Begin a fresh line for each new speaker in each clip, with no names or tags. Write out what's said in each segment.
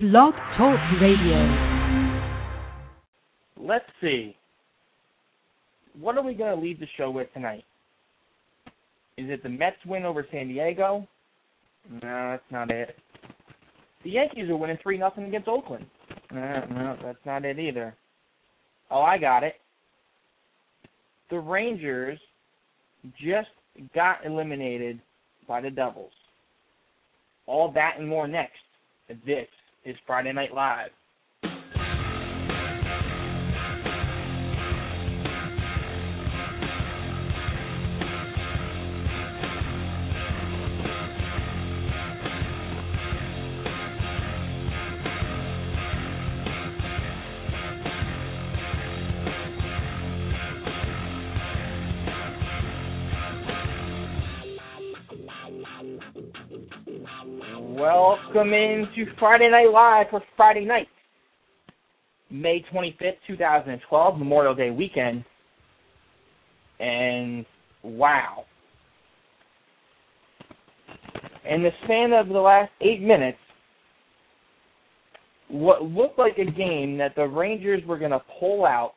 Blog Talk Radio.
Let's see. What are we going to leave the show with tonight? Is it the Mets win over San Diego? No, that's not it. The Yankees are winning 3 nothing against Oakland. No, no, that's not it either. Oh, I got it. The Rangers just got eliminated by the Devils. All that and more next. This is Friday Night Live. Welcome into Friday Night Live for Friday night, May 25th, 2012, Memorial Day weekend. And wow. In the span of the last eight minutes, what looked like a game that the Rangers were going to pull out,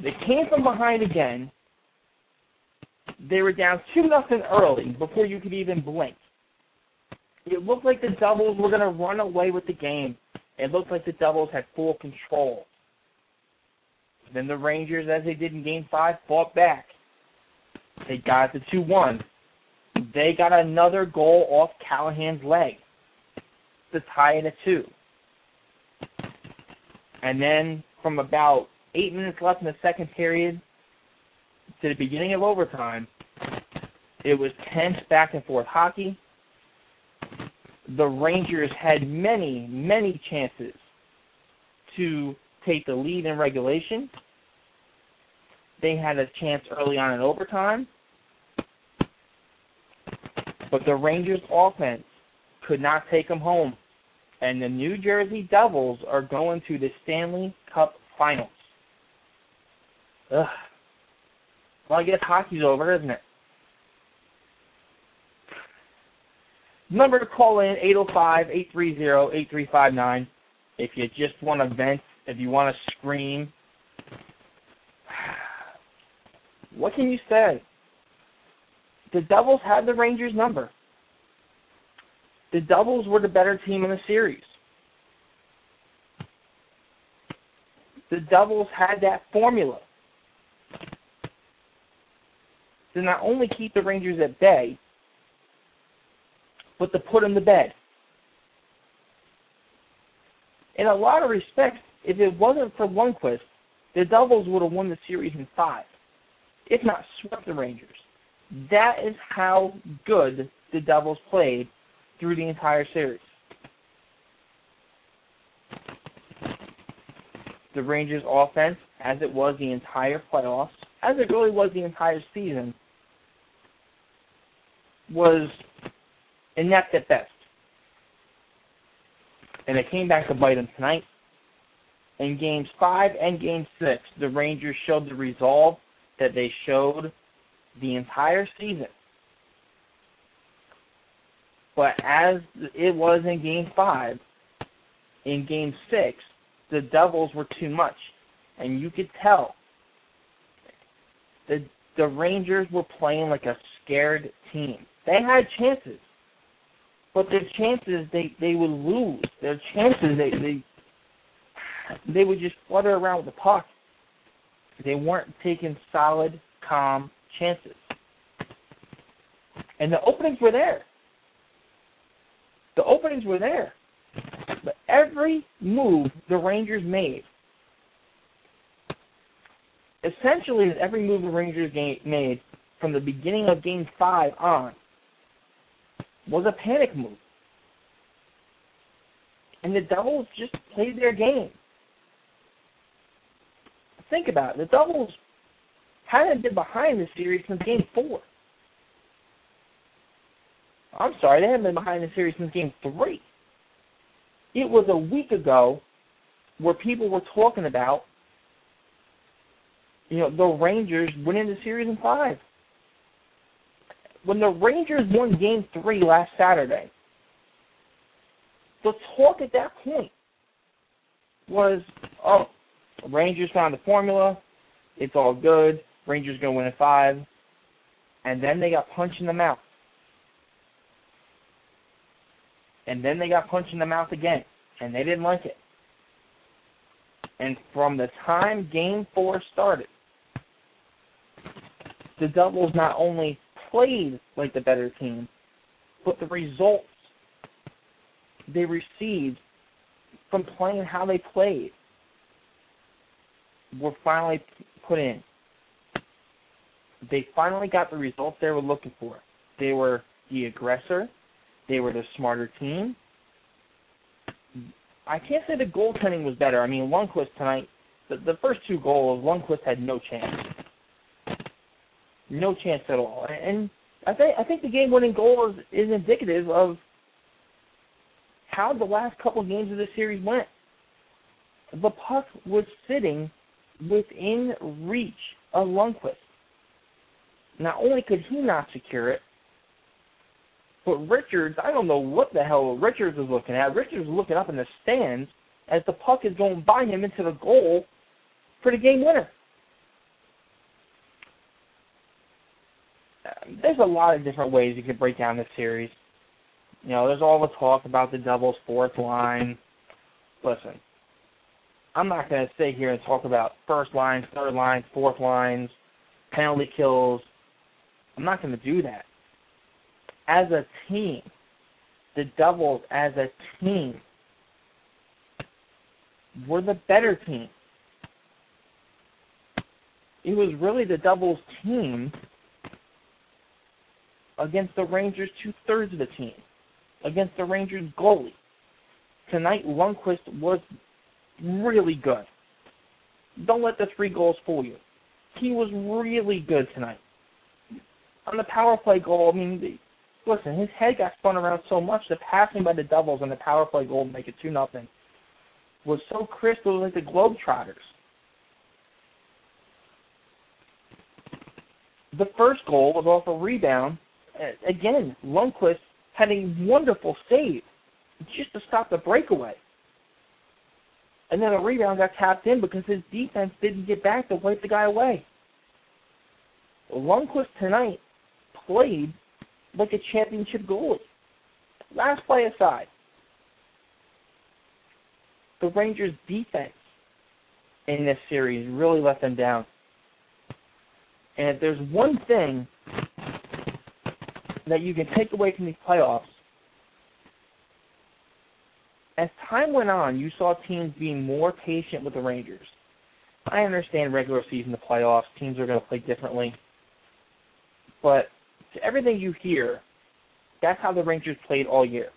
they came from behind again. They were down 2 nothing early before you could even blink it looked like the Devils were going to run away with the game. It looked like the Devils had full control. Then the Rangers, as they did in Game 5, fought back. They got the 2 1. They got another goal off Callahan's leg to tie it at 2. And then from about 8 minutes left in the second period to the beginning of overtime, it was tense back and forth hockey the Rangers had many, many chances to take the lead in regulation. They had a chance early on in overtime. But the Rangers offense could not take them home. And the New Jersey Devils are going to the Stanley Cup Finals. Ugh. Well, I guess hockey's over, isn't it? Number to call in, 805-830-8359. If you just want to vent, if you want to scream. What can you say? The Devils had the Rangers number. The Devils were the better team in the series. The Devils had that formula to not only keep the Rangers at bay, but to put him to bed. In a lot of respects, if it wasn't for Lundqvist, the Devils would have won the series in five, if not swept the Rangers. That is how good the Devils played through the entire series. The Rangers' offense, as it was the entire playoffs, as it really was the entire season, was inept at best. And it came back to bite them tonight. In games five and game six, the Rangers showed the resolve that they showed the entire season. But as it was in game five, in game six, the Devils were too much. And you could tell the the Rangers were playing like a scared team. They had chances but their chances they they would lose. Their chances they they they would just flutter around with the puck. They weren't taking solid, calm chances. And the openings were there. The openings were there. But every move the Rangers made, essentially every move the Rangers made from the beginning of Game 5 on, was a panic move. And the Devils just played their game. Think about it. The Devils hadn't been behind the series since game four. I'm sorry, they haven't been behind the series since game three. It was a week ago where people were talking about, you know, the Rangers winning the series in five when the Rangers won Game Three last Saturday, the talk at that point was, oh, Rangers found the formula. It's all good. Rangers going to win in five. And then they got punched in the mouth. And then they got punched in the mouth again. And they didn't like it. And from the time game four started, the Devils not only played like the better team, but the results they received from playing how they played were finally put in. They finally got the results they were looking for. They were the aggressor. They were the smarter team. I can't say the goaltending was better. I mean, Lundqvist tonight, the, the first two goals, Lundqvist had no chance, no chance at all. And I think I think the game-winning goal is, is indicative of how the last couple games of this series went. The puck was sitting within reach of Lundqvist. Not only could he not secure it, but Richards, I don't know what the hell Richards was looking at. Richards was looking up in the stands as the puck is going by him into the goal for the game winner. There's a lot of different ways you could break down this series. You know, there's all the talk about the Devils' fourth line. Listen, I'm not going to sit here and talk about first lines, third lines, fourth lines, penalty kills. I'm not going to do that. As a team, the Devils as a team were the better team. It was really the Devils team against the Rangers two thirds of the team, against the Rangers goalie. Tonight, Lundqvist was really good. Don't let the three goals fool you. He was really good tonight. On the power play goal, I mean, listen, his head got spun around so much. The passing by the Devils on the power play goal to make it two nothing was so crisp. It was like the Globetrotters. The first goal was off a rebound. Uh, again, Lundqvist had a wonderful save just to stop the breakaway. And then a rebound got tapped in because his defense didn't get back to wipe the guy away. Lundqvist tonight played like a championship goalie. Last play aside, the Rangers' defense in this series really let them down. And if there's one thing that you can take away from these playoffs, as time went on, you saw teams being more patient with the Rangers. I understand regular season, the playoffs, teams are going to play differently. But to everything you hear, that's how the Rangers played all year.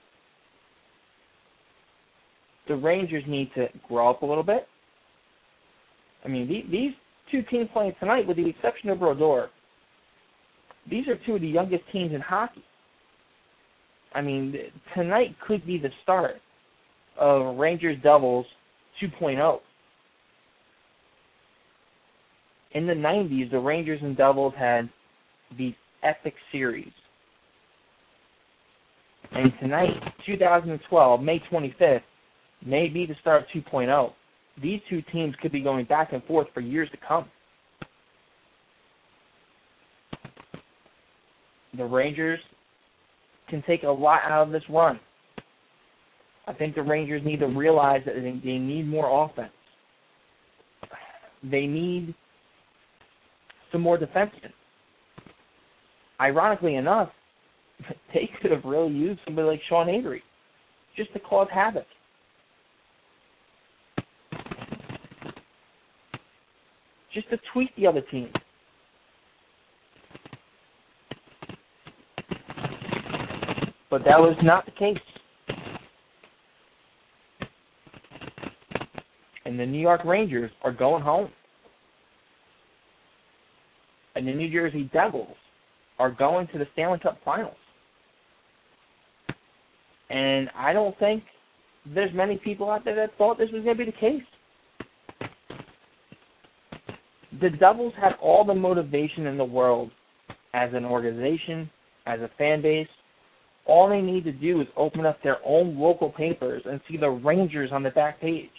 The Rangers need to grow up a little bit. I mean, these two teams playing tonight, with the exception of Brodeur, these are two of the youngest teams in hockey. I mean, tonight could be the start of Rangers Devils 2.0. In the 90s, the Rangers and Devils had these epic series. And tonight, 2012, May 25th, may be the start of 2.0. These two teams could be going back and forth for years to come. The Rangers can take a lot out of this run. I think the Rangers need to realize that they need more offense. They need some more defensemen. Ironically enough, they could have really used somebody like Sean Avery just to cause havoc. Just to tweak the other team. But that was not the case. and the New York Rangers are going home. And the New Jersey Devils are going to the Stanley Cup Finals. And I don't think there's many people out there that thought this was going to be the case. The Devils have all the motivation in the world as an organization, as a fan base, All they need to do is open up their own local papers and see the Rangers on the back page.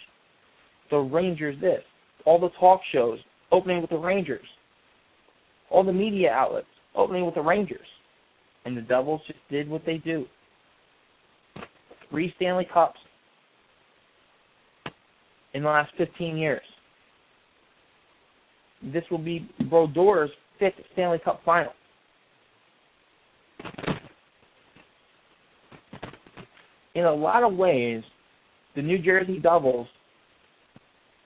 The Rangers this. All the talk shows opening with the Rangers. All the media outlets opening with the Rangers. And the Devils just did what they do. Three Stanley Cups in the last 15 years. This will be Brodeur's fifth Stanley Cup final. In a lot of ways, the New Jersey Devils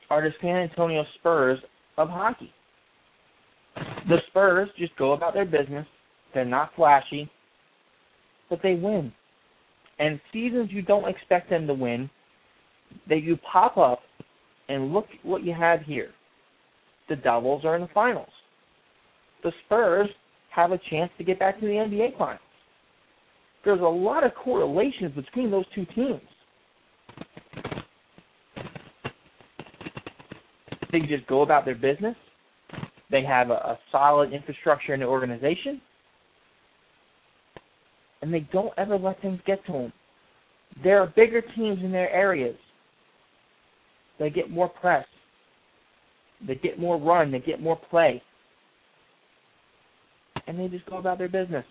are the San Antonio Spurs of hockey. The Spurs just go about their business. They're not flashy, but they win. And seasons you don't expect them to win, they do pop up and look what you have here. The Devils are in the finals. The Spurs have a chance to get back to the NBA finals. There's a lot of correlations between those two teams. They just go about their business. They have a, a solid infrastructure in the organization. And they don't ever let things get to them. There are bigger teams in their areas. They get more press. They get more run. They get more play. And they just go about their business.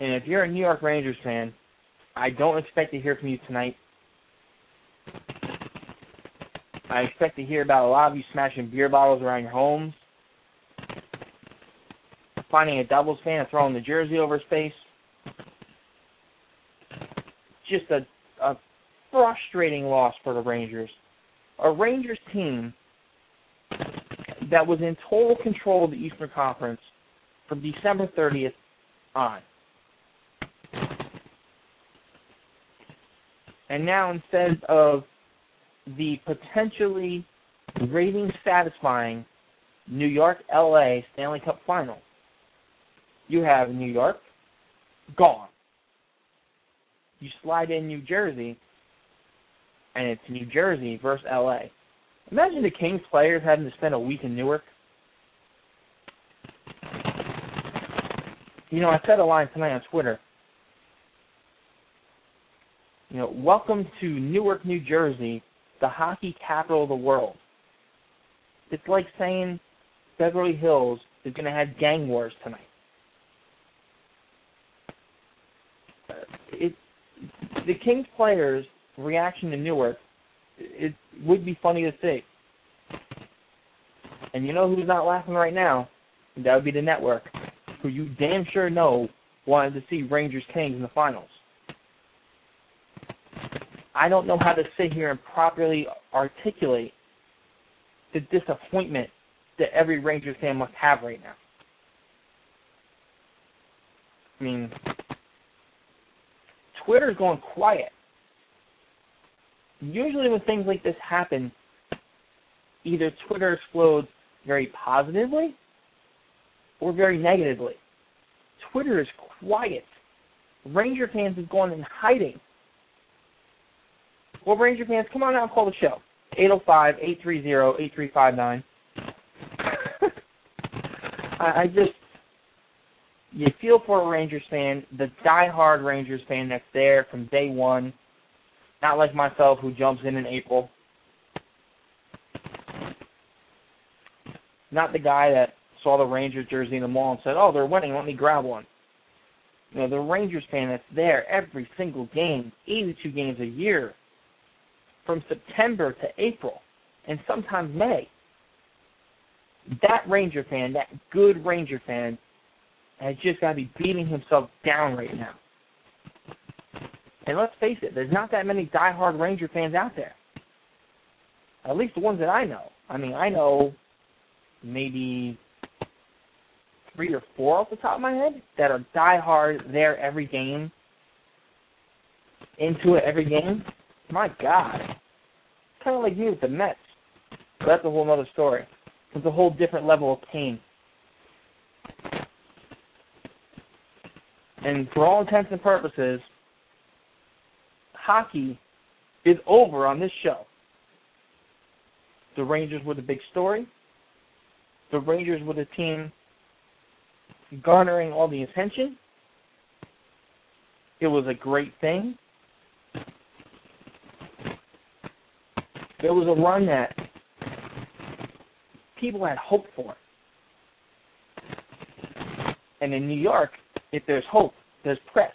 And if you're a New York Rangers fan, I don't expect to hear from you tonight. I expect to hear about a lot of you smashing beer bottles around your homes, finding a Devils fan and throwing the jersey over his face. Just a, a frustrating loss for the Rangers. A Rangers team that was in total control of the Eastern Conference from December 30th on. And now instead of the potentially rating satisfying New York LA Stanley Cup final, you have New York gone. You slide in New Jersey, and it's New Jersey versus LA. Imagine the Kings players having to spend a week in Newark. You know, I said a line tonight on Twitter. You know, welcome to Newark, New Jersey, the hockey capital of the world. It's like saying Beverly Hills is going to have gang wars tonight. Uh, it, the Kings players' reaction to Newark, it would be funny to see. And you know who's not laughing right now? That would be the network, who you damn sure know wanted to see Rangers Kings in the finals. I don't know how to sit here and properly articulate the disappointment that every Rangers fan must have right now. I mean, Twitter's going quiet. Usually, when things like this happen, either Twitter explodes very positively or very negatively. Twitter is quiet. Ranger fans have gone in hiding well, Ranger fans, come on out and call the show. 805-830-8359. I, I just, you feel for a Rangers fan, the die-hard Rangers fan that's there from day one, not like myself who jumps in in April. Not the guy that saw the Rangers jersey in the mall and said, "Oh, they're winning. Let me grab one." You know, the Rangers fan that's there every single game, 82 games a year, from September to April and sometimes May. That Ranger fan, that good Ranger fan, has just got to be beating himself down right now. And let's face it, there's not that many diehard Ranger fans out there. At least the ones that I know. I mean, I know maybe three or four off the top of my head that are diehard there every game, into it every game. My God. Kind of like you with the Mets. But that's a whole other story. It's a whole different level of pain. And for all intents and purposes, hockey is over on this show. The Rangers were the big story. The Rangers were the team garnering all the attention. It was a great thing. It was a run that people had hope for. And in New York, if there's hope, there's press.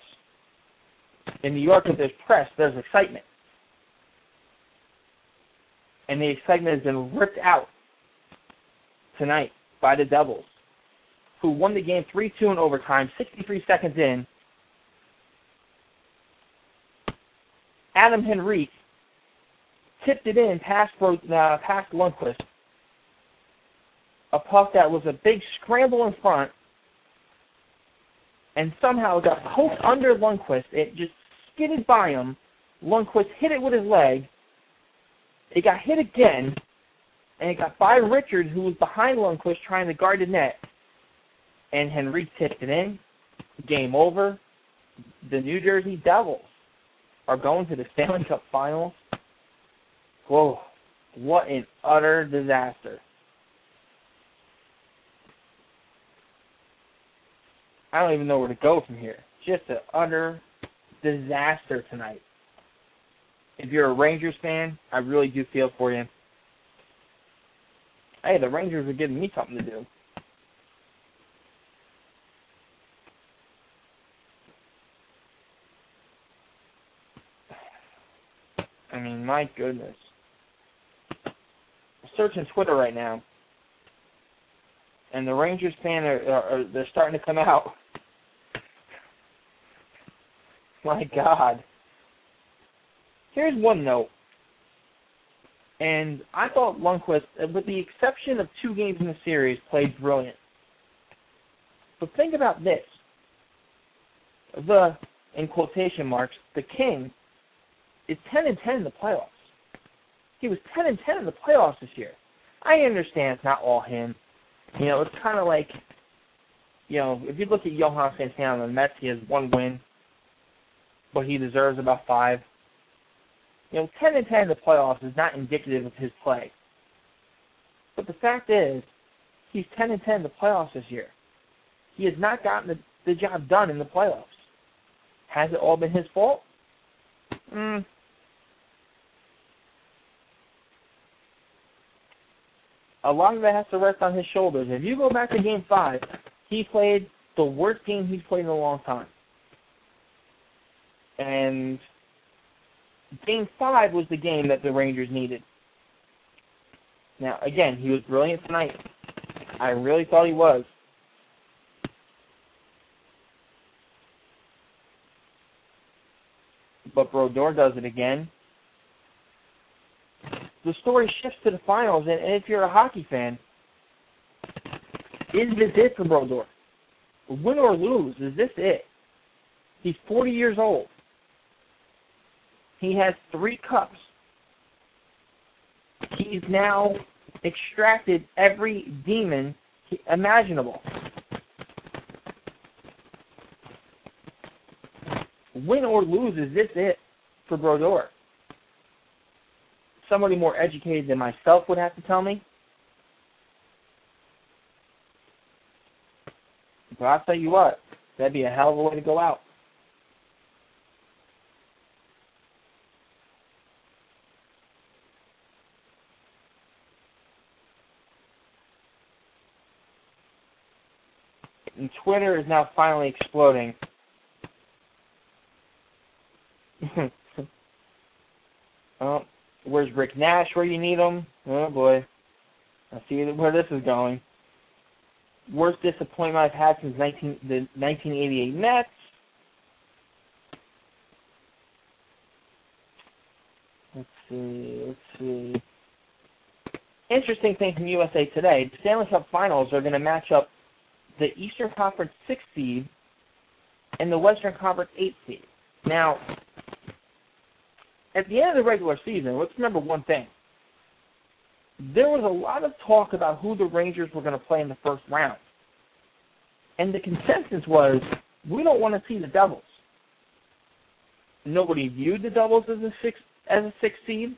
In New York, if there's press, there's excitement. And the excitement has been ripped out tonight by the Devils, who won the game 3 2 in overtime, 63 seconds in. Adam Henrique tipped it in past, uh, past Lundqvist. A puck that was a big scramble in front and somehow got poked under Lundqvist. It just skidded by him. Lundqvist hit it with his leg. It got hit again, and it got by Richards, who was behind Lundqvist trying to guard the net. And Henry tipped it in. Game over. The New Jersey Devils are going to the Stanley Cup Finals. Whoa, what an utter disaster. I don't even know where to go from here. Just an utter disaster tonight. If you're a Rangers fan, I really do feel for you. Hey, the Rangers are giving me something to do. I mean, my goodness. Searching Twitter right now, and the Rangers fan are, are, are they're starting to come out. My God. Here's one note. And I thought Lundqvist, uh, with the exception of two games in the series, played brilliant. But think about this. The, in quotation marks, the King is 10 and 10 in the playoffs. He was 10 and 10 in the playoffs this year. I understand it's not all him. You know, it's kind of like, you know, if you look at Johan Santana on the Mets, he has one win, but he deserves about five. You know, 10 and 10 in the playoffs is not indicative of his play. But the fact is, he's 10 and 10 in the playoffs this year. He has not gotten the, the job done in the playoffs. Has it all been his fault? Mm. A lot of it has to rest on his shoulders. If you go back to Game Five, he played the worst game he's played in a long time. And Game Five was the game that the Rangers needed. Now, again, he was brilliant tonight. I really thought he was. But Brodeur does it again. The story shifts to the finals, and, if you're a hockey fan, is this it for Brodeur? Win or lose, is this it? He's 40 years old. He has three cups. He's now extracted every demon imaginable. Win or lose, is this it for Brodeur? Somebody more educated than myself would have to tell me. But I'll tell you what, that'd be a hell of a way to go out. and Twitter is now finally exploding. oh, where's Rick Nash where you need him? Oh boy. I see where this is going. Worst disappointment I've had since 19, the 1988 Mets. Let's see, let's see. Interesting thing from USA Today: the Stanley Cup Finals are going to match up the Eastern Conference sixth seed and the Western Conference eighth seed. Now, at the end of the regular season, let's remember one thing. There was a lot of talk about who the Rangers were going to play in the first round. And the consensus was we don't want to see the Devils. Nobody viewed the Devils as a six as a six seed.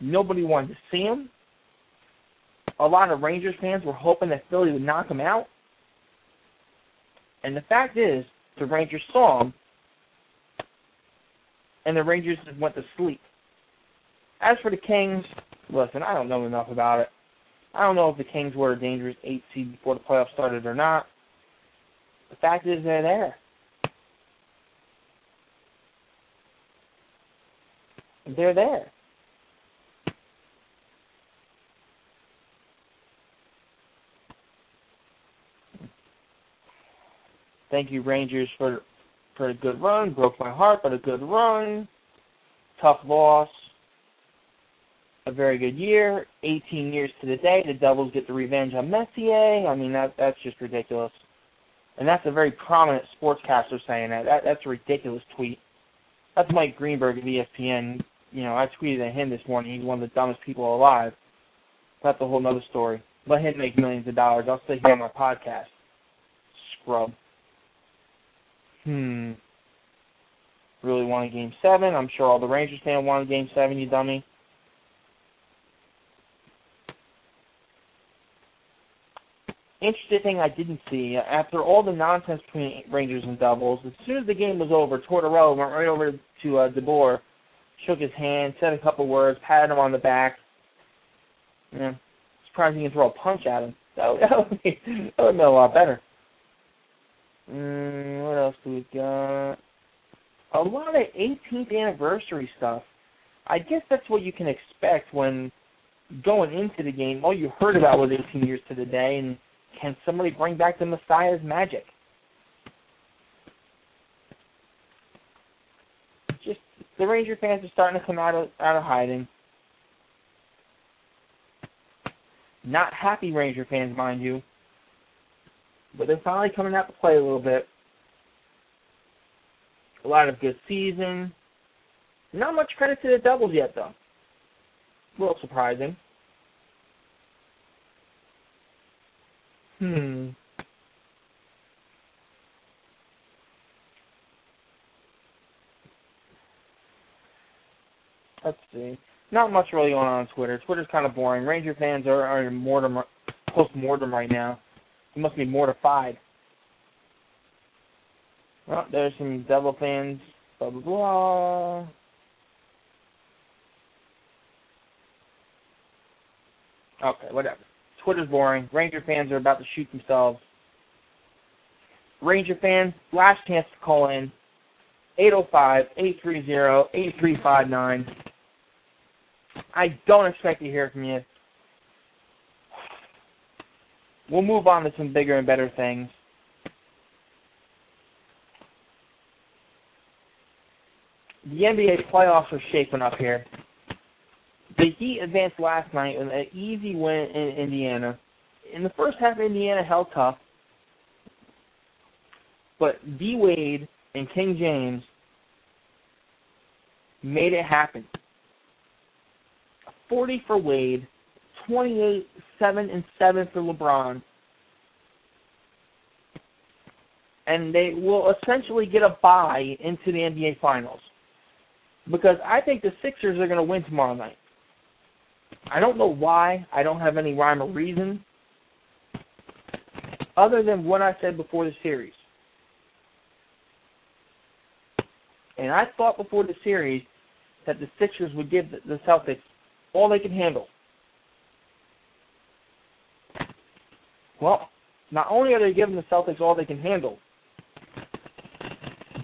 Nobody wanted to see them. a lot of Rangers fans were hoping that Philly would knock them out. And the fact is, the Rangers saw them, and the Rangers just went to sleep. As for the Kings, listen, I don't know enough about it. I don't know if the Kings were a dangerous eight seed before the playoffs started or not. The fact is, they're there. They're there. Thank you, Rangers, for for a good run. Broke my heart, but a good run. Tough loss. A very good year. 18 years to the day, the Devils get the revenge on Messier. I mean, that that's just ridiculous. And that's a very prominent sportscaster saying that. that that's a ridiculous tweet. That's Mike Greenberg of ESPN. You know, I tweeted at him this morning. He's one of the dumbest people alive. That's a whole other story. Let him make millions of dollars. I'll sit here on my podcast. Scrub. Hmm. Really want a game seven. I'm sure all the Rangers fans want a game seven, you dummy. Interesting thing I didn't see, after all the nonsense between Rangers and Devils, as soon as the game was over, Tortorella went right over to uh, DeBoer, shook his hand, said a couple words, patted him on the back. Yeah, surprised he can throw a punch at him. That would, that would, be, that would have been a lot better. Mm, what else do we got? A lot of 18th anniversary stuff. I guess that's what you can expect when going into the game. All you heard about was 18 years to the day, and can somebody bring back the Messier's magic? Just the Ranger fans are starting to come out of out of hiding. Not happy Ranger fans, mind you but they're finally coming out to play a little bit. A lot of good season. Not much credit to the Devils yet, though. A little surprising. Hmm. Let's see. Not much really going on on Twitter. Twitter's kind of boring. Ranger fans are, are in mortem, post mortem right now. He must be mortified. Well, there's some Devil fans. Blah blah blah. Okay, whatever. Twitter's boring. Ranger fans are about to shoot themselves. Ranger fans, last chance to call in. 805-830-8359. I don't expect to hear from you. We'll move on to some bigger and better things. The NBA playoffs are shaping up here. The Heat advanced last night with an easy win in Indiana. In the first half, Indiana held tough, but D Wade and King James made it happen. 40 for Wade, 28, 7, and 7 for LeBron. And they will essentially get a bye into the NBA Finals. Because I think the Sixers are going to win tomorrow night. I don't know why. I don't have any rhyme or reason. Other than what I said before the series. And I thought before the series that the Sixers would give the Celtics all they can handle. Well, not only are they giving the Celtics all they can handle,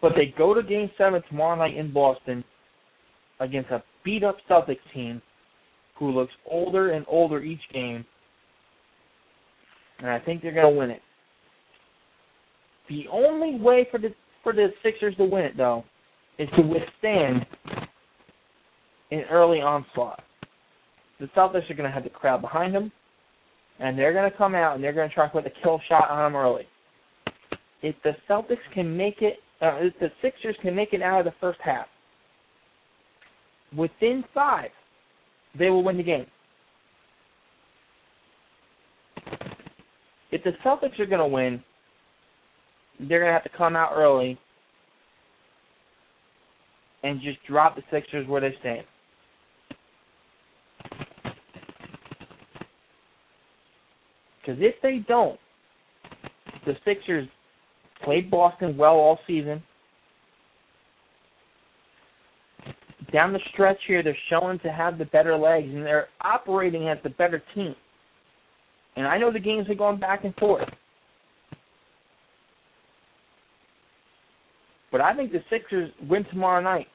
but they go to Game Seven tomorrow night in Boston against a beat up Celtics team who looks older and older each game, and I think they're to win it. The only way for the for the Sixers to win it though is to withstand an early onslaught. The Celtics are to have the crowd behind them and they're going to come out and they're going to try to put the kill shot on them early. If the Celtics can make it, uh, if the Sixers can make it out of the first half, within five, they will win the game. If the Celtics are going to win, they're going to have to come out early and just drop the Sixers where they stand. Because if they don't, the Sixers played Boston well all season. Down the stretch here, they're showing to have the better legs, and they're operating as the better team. And I know the games are going back and forth. But I think the Sixers win tomorrow night.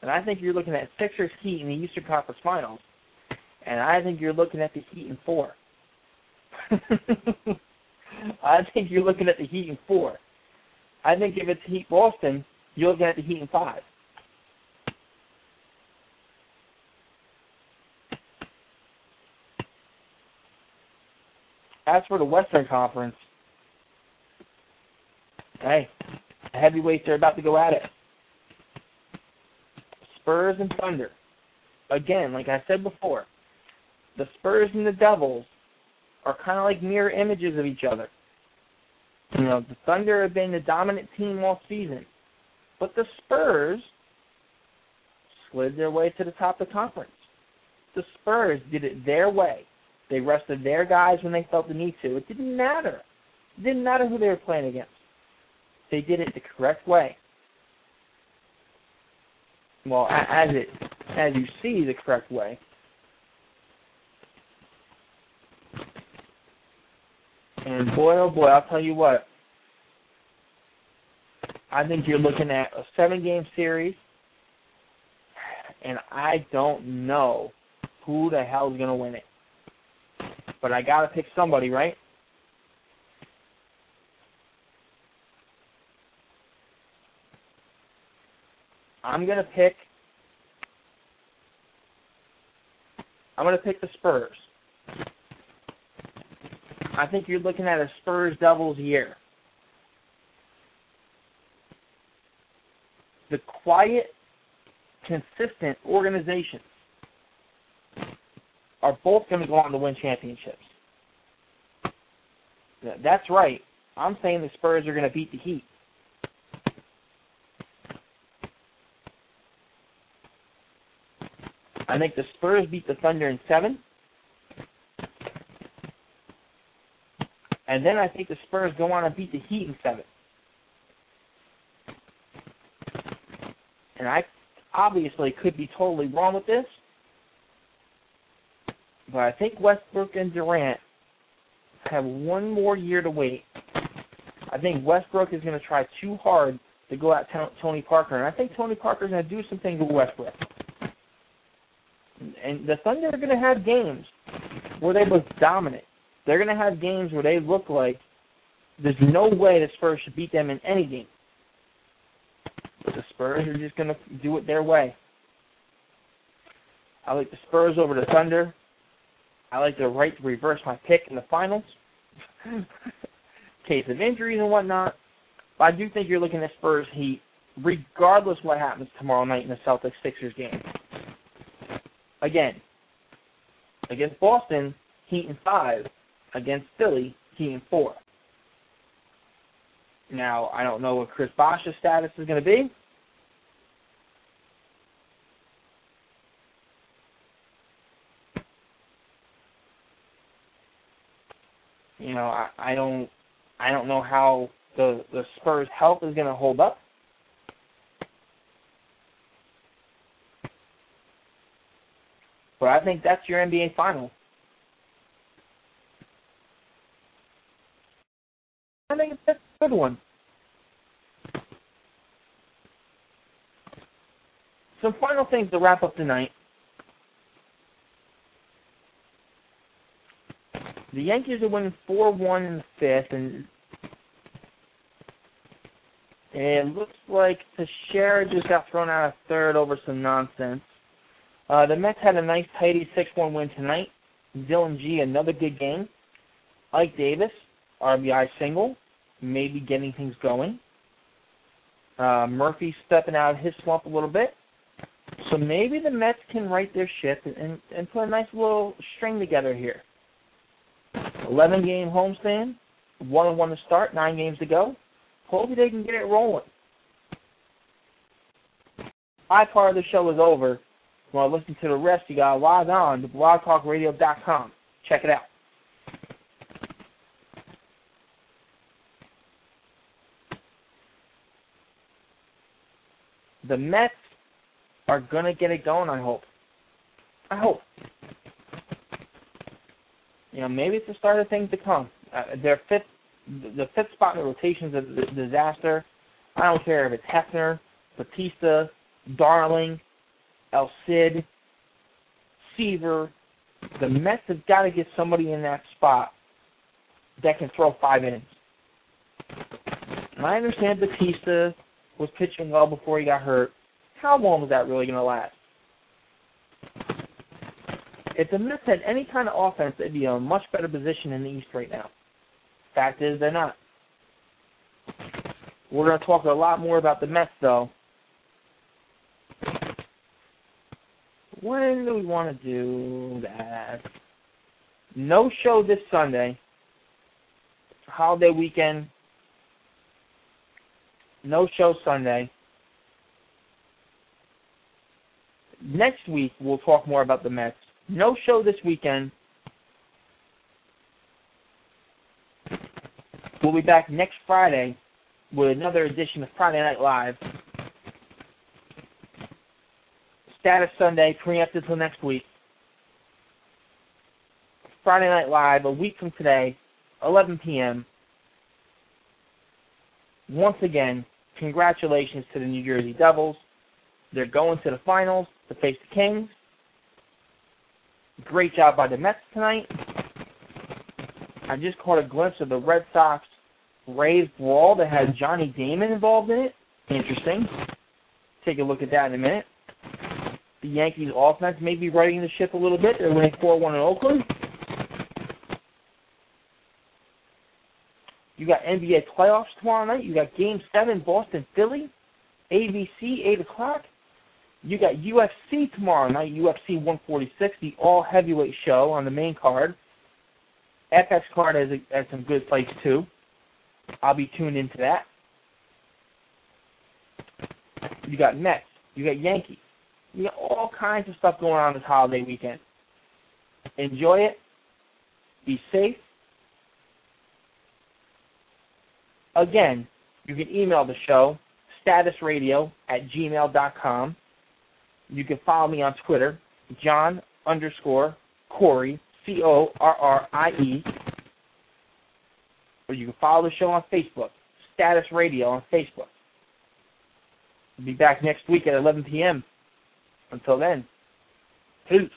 And I think you're looking at Sixers Heat in the Eastern Conference Finals. And I think you're looking at the Heat in four. I think you're looking at the Heat in four. I think if it's Heat Boston, you're looking at the Heat in five. As for the Western Conference, hey, the heavyweights are about to go at it. Spurs and Thunder. Again, like I said before, the Spurs and the Devils are kind of like mirror images of each other. You know, the Thunder have been the dominant team all season, but the Spurs slid their way to the top of the conference. The Spurs did it their way. They rested their guys when they felt the need to. It didn't matter. It didn't matter who they were playing against. They did it the correct way. Well, as it as you see the correct way. And boy, oh boy, I'll tell you what. I think you're looking at a seven game series, and I don't know who the hell's going to win it. But I got to pick somebody, right? I'm going to pick I'm going to pick the Spurs. I think you're looking at a Spurs Devils year. The quiet, consistent organizations are both going to go on to win championships. That's right. I'm saying the Spurs are going to beat the Heat. I think the Spurs beat the Thunder in seven. And then I think the Spurs go on and beat the Heat in seven. And I obviously could be totally wrong with this. But I think Westbrook and Durant have one more year to wait. I think Westbrook is going to try too hard to go at Tony Parker, and I think Tony Parker is going to do something to Westbrook. And the Thunder are going to have games where they look dominant. They're going to have games where they look like there's no way the Spurs should beat them in any game. But the Spurs are just going to do it their way. I like the Spurs over the Thunder. I like the right to reverse my pick in the finals. Case of injuries and whatnot. But I do think you're looking at Spurs Heat, regardless what happens tomorrow night in the Celtics Sixers game. Again, against Boston, Heat in five. Against Philly, Heat and four. Now, I don't know what Chris Bosh's status is going to be. You know, I, I don't I don't know how the the Spurs health is going to hold up. But I think that's your NBA final. I think it's a good one. Some final things to wrap up tonight. The Yankees are winning 4 1 in the fifth, and it looks like Teixeira just got thrown out of third over some nonsense. Uh, the Mets had a nice, tidy 6 1 win tonight. Dillon Gee another good game. Ike Davis, RBI single, maybe getting things going. Uh, Murphy stepping out of his slump a little bit. So maybe the Mets can right their ship and, and put a nice little string together here. 11 game homestand, 1 and 1 to start, 9 games to go. Hopefully they can get it rolling. My part of the show is over. If you want to listen to the rest, you got to log on to blogtalkradio.com. Check it out. The Mets are gonna get it going. I hope. I hope. You know, maybe it's the start of things to come. Uh, their fifth, the fifth spot in the rotation is a disaster. I don't care if it's Hefner, Batista, Darling, El Cid, Seaver. The Mets have got to get somebody in that spot that can throw five innings. And I understand Batista was pitching well before he got hurt. How long is that really going to last? If the Mets had any kind of offense, they'd be in a much better position in the East right now. Fact is, they're not. We're going to talk a lot more about the Mets, though. When do we want to do that? No show this Sunday. Holiday weekend. No show Sunday. Next week, we'll talk more about the Mets. No show this weekend. We'll be back next Friday with another edition of Friday Night Live. Status Sunday, preempted till next week. Friday Night Live, a week from today, 11 p.m. Once again, congratulations to the New Jersey Devils. They're going to the finals to face the Kings. Great job by the Mets tonight. I just caught a glimpse of the Red Sox Rays brawl that has Johnny Damon involved in it. Interesting. Take a look at that in a minute. The Yankees offense may be righting the ship a little bit. They're winning 4 1 in Oakland. You got NBA playoffs tomorrow night. You got Game 7, Boston Philly. ABC, 8 o'clock. You got UFC tomorrow night, UFC 146, the all heavyweight show on the main card. FX card has, a, has some good fights too. I'll be tuned into that. You got Mets. You got Yankees. You got all kinds of stuff going on this holiday weekend. Enjoy it. Be safe. Again, you can email the show, statusradio at gmail.com. You can follow me on Twitter, John underscore Corrie, C O R R I E. Or you can follow the show on Facebook, Status Radio on Facebook. We'll be back next week at 11 p.m. Until then, peace.